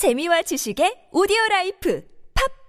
재미와 지식의 오디오 라이프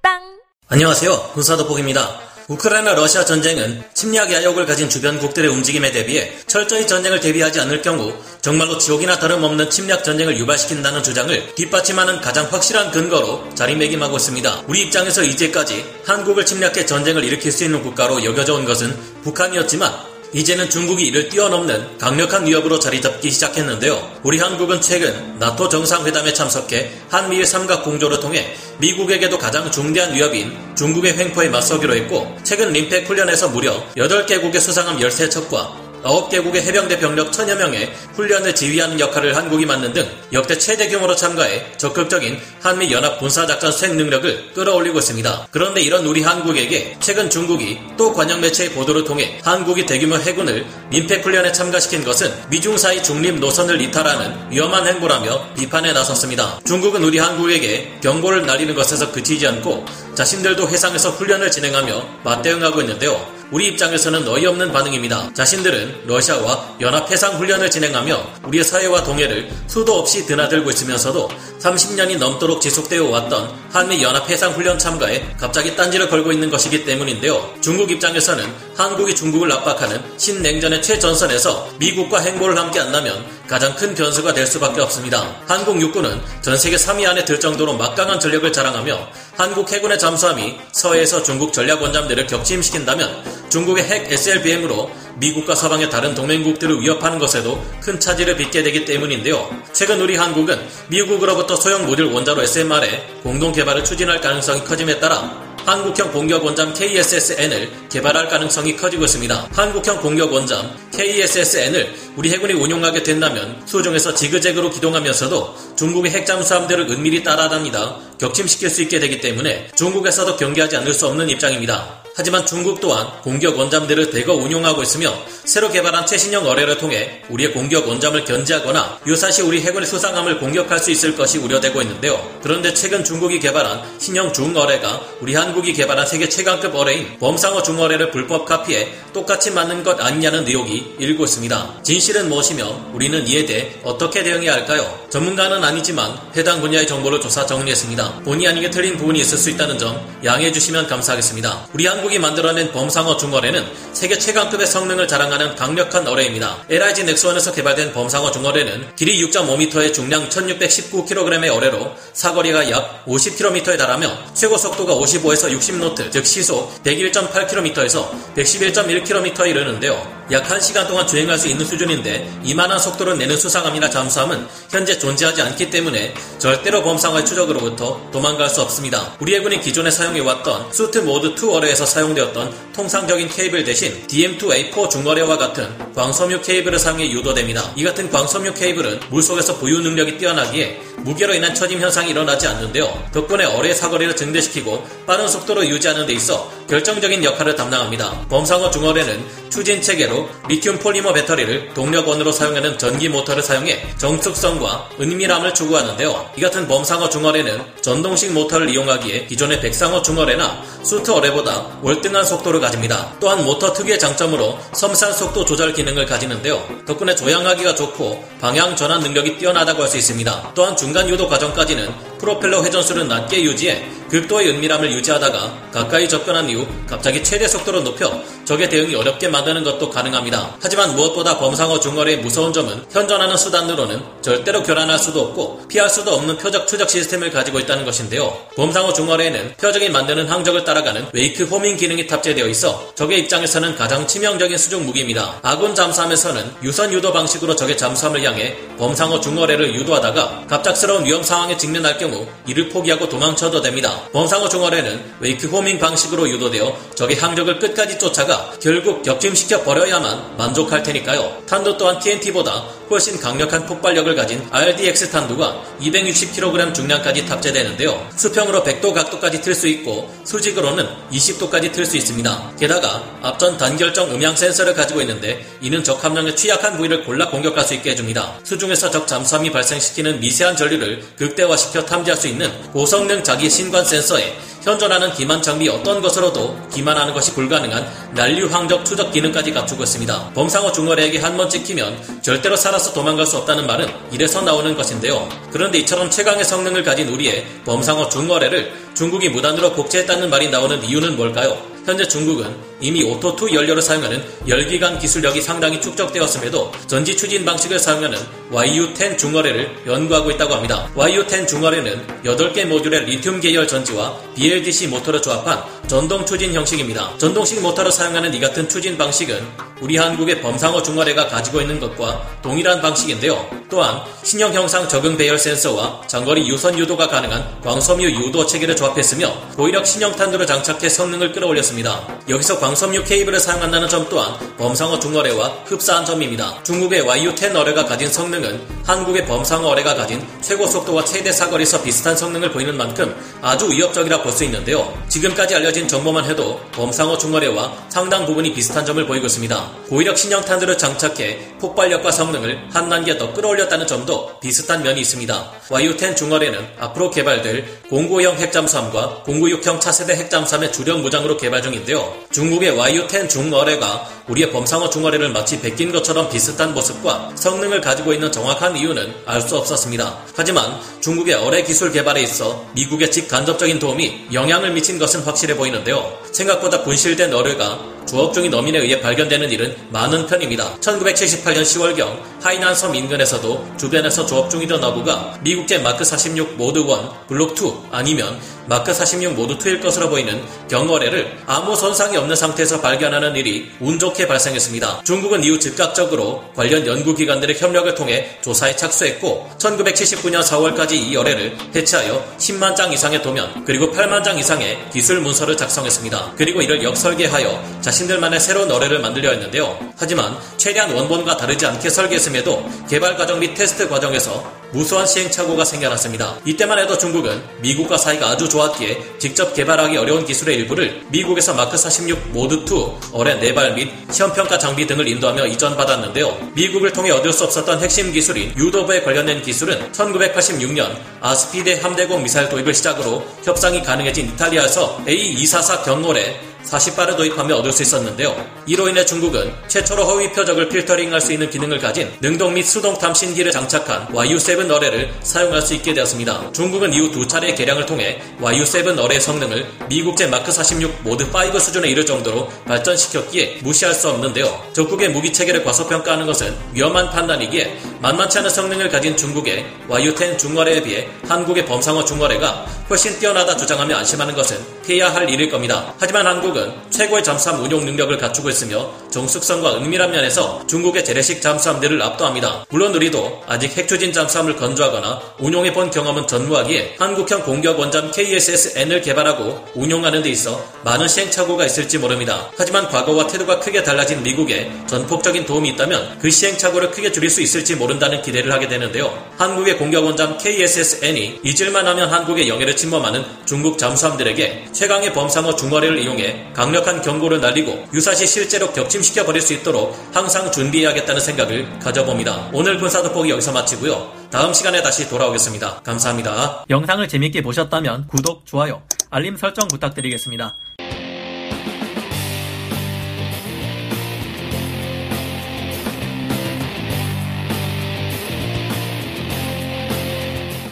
팟빵 안녕하세요. 군사도복입니다. 우크라이나 러시아 전쟁은 침략 야욕을 가진 주변국들의 움직임에 대비해 철저히 전쟁을 대비하지 않을 경우 정말로 지옥이나 다름없는 침략 전쟁을 유발시킨다는 주장을 뒷받침하는 가장 확실한 근거로 자리매김하고 있습니다. 우리 입장에서 이제까지 한국을 침략해 전쟁을 일으킬 수 있는 국가로 여겨져 온 것은 북한이었지만 이제는 중국이 이를 뛰어넘는 강력한 위협으로 자리 잡기 시작했는데요. 우리 한국은 최근 나토 정상회담에 참석해 한미일 삼각 공조를 통해 미국에게도 가장 중대한 위협인 중국의 횡포에 맞서기로 했고 최근 림팩 훈련에서 무려 8개국의 수상함 13척과 9개국의 해병대 병력 천여 명의 훈련을 지휘하는 역할을 한국이 맡는 등 역대 최대 규모로 참가해 적극적인 한미 연합 군사 작전 수행 능력을 끌어올리고 있습니다. 그런데 이런 우리 한국에게 최근 중국이 또 관영 매체의 보도를 통해 한국이 대규모 해군을 민폐 훈련에 참가시킨 것은 미중 사이 중립 노선을 이탈하는 위험한 행보라며 비판에 나섰습니다. 중국은 우리 한국에게 경고를 날리는 것에서 그치지 않고 자신들도 해상에서 훈련을 진행하며 맞대응하고 있는데요. 우리 입장에서는 어이없는 반응입니다. 자신들은 러시아와 연합 해상 훈련을 진행하며 우리의 사회와 동해를 수도 없이 드나들고 있으면서도 30년이 넘도록 지속되어 왔던 한미 연합 해상 훈련 참가에 갑자기 딴지를 걸고 있는 것이기 때문인데요. 중국 입장에서는 한국이 중국을 압박하는 신냉전의 최전선에서 미국과 행보를 함께 한다면 가장 큰 변수가 될 수밖에 없습니다. 한국 육군은 전 세계 3위 안에 들 정도로 막강한 전력을 자랑하며 한국 해군의 잠수함이 서해에서 중국 전략 원잠대를 격침시킨다면 중국의 핵 SLBM으로 미국과 서방의 다른 동맹국들을 위협하는 것에도 큰 차질을 빚게 되기 때문인데요. 최근 우리 한국은 미국으로부터 소형 모듈 원자로 SMR의 공동 개발을 추진할 가능성이 커짐에 따라 한국형 공격 원잠 KSSN을 개발할 가능성이 커지고 있습니다. 한국형 공격 원잠 KSSN을 우리 해군이 운용하게 된다면 수중에서 지그재그로 기동하면서도 중국의 핵잠수함들을 은밀히 따라다니다 격침시킬 수 있게 되기 때문에 중국에서도 경계하지 않을 수 없는 입장입니다. 하지만 중국 또한 공격 원잠들을 대거 운용하고 있으며 새로 개발한 최신형 어뢰를 통해 우리의 공격 원잠을 견제하거나 유사시 우리 해군의 수상함을 공격할 수 있을 것이 우려되고 있는데요. 그런데 최근 중국이 개발한 신형 중어뢰가 우리 한국이 개발한 세계 최강급 어뢰인 범상어 중어뢰를 불법 카피해 똑같이 맞는 것 아니냐는 의혹이 일고 있습니다. 진실은 무엇이며 우리는 이에 대해 어떻게 대응해야 할까요? 전문가는 아니지만 해당 분야의 정보를 조사 정리했습니다. 본의 아니게 틀린 부분이 있을 수 있다는 점 양해해 주시면 감사하겠습니다. 우리 한 한국이 만들어낸 범상어 중어뢰는 세계 최강급의 성능을 자랑 하는 강력한 어뢰입니다. LIG 넥스원에서 개발된 범상어 중어뢰는 길이 6.5m의 중량 1619kg의 어뢰로 사거리가 약 50km에 달하며 최고 속도가 55에서 60노트, 즉 시속 101.8km에서 111.1km에 이르는데요. 약 1시간 동안 주행할 수 있는 수준인데 이만한 속도를 내는 수상함이나 잠수함은 현재 존재하지 않기 때문에 절대로 범상어의 추적으로부터 도망갈 수 없습니다. 우리 해군이 기존에 사용해왔던 수트 모드 2 어뢰에서 사용되었던 통상적인 케이블 대신 DM2A4 중거래와 같은 광섬유 케이블을 사용해 유도됩니다. 이 같은 광섬유 케이블은 물속에서 부유 능력이 뛰어나기에 무게로 인한 처짐 현상이 일어나지 않는데요. 덕분에 어뢰 사거리를 증대시키고 빠른 속도로 유지하는 데 있어 결정적인 역할을 담당합니다. 범상어 중어뢰는 추진 체계로 리튬 폴리머 배터리를 동력원으로 사용하는 전기 모터를 사용해 정숙성과 은밀함을 추구하는데요. 이 같은 범상어 중어뢰는 전동식 모터를 이용하기에 기존의 백상어 중어뢰나 SUT 어뢰보다 월등한 속도를 가집니다. 또한 모터 특유의 장점으로 섬산 속도 조절 기능을 가지는데요. 덕분에 조향하기가 좋고 방향 전환 능력이 뛰어나다고 할 수 있습니다. 또한 중간 유도 과정까지는 프로펠러 회전수를 낮게 유지해 극도의 은밀함을 유지하다가 가까이 접근한 이후 갑자기 최대 속도로 높여 적의 대응이 어렵게 만드는 것도 가능합니다. 하지만 무엇보다 범상어 중어뢰의 무서운 점은 현존하는 수단으로는 절대로 교란할 수도 없고 피할 수도 없는 표적 추적 시스템을 가지고 있다는 것인데요. 범상어 중어뢰에는 표적이 만드는 항적을 따라가는 wake homing 기능이 탑재되어 있어 적의 입장에서는 가장 치명적인 수중 무기입니다. 아군 잠수함에서는 유선 유도 방식으로 적의 잠수함을 향해 범상어 중어뢰를 유도하다가 갑작스러운 위험 상황에 직면할 경우 이를 포기하고 도망쳐도 됩니다. 범상어 중어뢰는 wake homing 방식으로 유도되어 적의 항적을 끝까지 쫓아가 결국 격침시켜 버려야만 만족할 테니까요. 탄두 또한 TNT보다 훨씬 강력한 폭발력을 가진 RDX 탄두가 260kg 중량까지 탑재되는데요. 수평으로 100도 각도까지 틀 수 있고 수직으로는 20도까지 틀 수 있습니다. 게다가 압전 단결정 음향 센서를 가지고 있는데 이는 적 함량에 취약한 부위를 골라 공격할 수 있게 해줍니다. 수중에서 적 잠수함이 발생시키는 미세한 전류를 극대화시켜 탐지할 수 있는 고성능 자기 신관 센서에 현존하는 기만 장비 어떤 것으로도 기만하는 것이 불가능한 난류황적 추적 기능까지 갖추고 있습니다. 범상어 중거래에게 한 번 찍히면 절대로 살아서 도망갈 수 없다는 말은 이래서 나오는 것인데요. 그런데 이처럼 최강의 성능을 가진 우리의 범상어 중거래를 중국이 무단으로 복제했다는 말이 나오는 이유는 뭘까요? 현재 중국은 이미 오토2 연료를 사용하는 열기관 기술력이 상당히 축적되었음에도 전지 추진 방식을 사용하는 YU-10 중거래를 연구하고 있다고 합니다. YU-10 중거래는 8개 모듈의 리튬 계열 전지와 BLDC 모터를 조합한 전동 추진 형식입니다. 전동식 모터를 사용하는 이 같은 추진 방식은 우리 한국의 범상어 중거래가 가지고 있는 것과 동일한 방식인데요. 또한 신형 형상 적응 배열 센서와 장거리 유선 유도가 가능한 광섬유 유도 체계를 조합했으며 고이력 신형 탄두를 장착해 성능을 끌어올렸습니다. 여기서 광섬유 케이블을 사용한다는 점 또한 범상어 중거래와 흡사한 점입니다. 중국의 YU-10 어뢰가 가진 성능은 한국의 범상어 어뢰가 가진 최고 속도와 최대 사거리에서 비슷한 성능을 보이는 만큼 아주 위협적이라 볼 수 있는데요. 지금까지 알려진 정보만 해도 범상어 중거래와 상당 부분이 비슷한 점을 보이고 있습니다. 고이력 신형 탄두를 장착해 폭발력과 성능을 한 단계 더 끌어올렸다는 점도 비슷한 면이 있습니다. YU-10 중거래는 앞으로 개발될 095형 핵잠수함과 096형 차세대 핵잠수함의 주력 무장으로 개발 중인데요. 중국의 YU-10 중어뢰가 우리의 범상어 중어뢰를 마치 베낀 것처럼 비슷한 모습과 성능을 가지고 있는 정확한 이유는 알 수 없었습니다. 하지만 중국의 어뢰 기술 개발에 있어 미국의 직간접적인 도움이 영향을 미친 것은 확실해 보 이는데요. 생각보다 분실된 어뢰가 조업 중인 어민에 의해 발견되는 일은 많은 편입니다. 1978년 10월경 하이난 섬 인근에서도 주변에서 조업 중이던 어부가 미국제 마크 46 Mod 1 블록 2 아니면 마크 46 Mod 2일 것으로 보이는 경어뢰를 아무 손상이 없는 상태에서 발견하는 일이 운 좋게 발생했습니다. 중국은 이후 즉각적으로 관련 연구기관들의 협력을 통해 조사에 착수했고 1979년 4월까지 이 어뢰를 해체하여 10만 장 이상의 도면 그리고 8만 장 이상의 기술 문서를 작성했습니다. 그리고 이를 역설계하여 자신 들만의 새로운 어뢰를 만들려 했는데요. 하지만 최대한 원본과 다르지 않게 설계했음에도 개발 과정 및 테스트 과정에서 무수한 시행착오가 생겨났습니다. 이때만 해도 중국은 미국과 사이가 아주 좋았기에 직접 개발하기 어려운 기술의 일부를 미국에서 마크 46 Mod 2 어뢰 네 발 및 시험평가 장비 등을 인도하며 이전받았는데요. 미국을 통해 얻을 수 없었던 핵심 기술인 유도부에 관련된 기술은 1986년 아스피데 함대공 미사일 도입을 시작으로 협상이 가능해진 이탈리아에서 A244 경어뢰 40발을 도입하며 얻을 수 있었는데요. 이로 인해 중국은 최초로 허위 표적을 필터링할 수 있는 기능을 가진 능동 및 수동 탐신기를 장착한 YU-7 어뢰를 사용할 수 있게 되었습니다. 중국은 이후 두 차례 개량을 통해 YU-7 어뢰 성능을 미국제 마크 46 Mod 5 수준에 이를 정도로 발전시켰기에 무시할 수 없는데요. 적국의 무기 체계를 과소평가하는 것은 위험한 판단이기에 만만치 않은 성능을 가진 중국의 YU-10 중어뢰에 비해 한국의 범상어 중어뢰가 훨씬 뛰어나다 주장하며 안심하는 것은 해야 할 일일 겁니다. 하지만 한국은 최고의 잠수함 운용 능력을 갖추고 있으며 정숙성과 은밀한 면에서 중국의 재래식 잠수함들을 압도합니다. 물론 우리도 아직 핵추진 잠수함을 건조하거나 운용해 본 경험은 전무하기에 한국형 공격 원잠 KSS-N을 개발하고 운용하는 데 있어 많은 시행착오가 있을지 모릅니다. 하지만 과거와 태도가 크게 달라진 미국에 전폭적인 도움이 있다면 그 시행착오를 크게 줄일 수 있을지 모 른다는 기대를 하게 되는데요. 한국의 공격 원잠 KSS-N이 잊을만 하면 한국의 영해를 침범하는 중국 잠수함들에게 최강의 범상어 중거리를 이용해 강력한 경고를 날리고 유사시 실제로 격침시켜 버릴 수 있도록 항상 준비해야겠다는 생각을 가져봅니다. 오늘 군사 돋보기 여기서 마치고요. 다음 시간에 다시 돌아오겠습니다. 감사합니다. 영상을 재밌게 보셨다면 구독, 좋아요, 알림 설정 부탁드리겠습니다.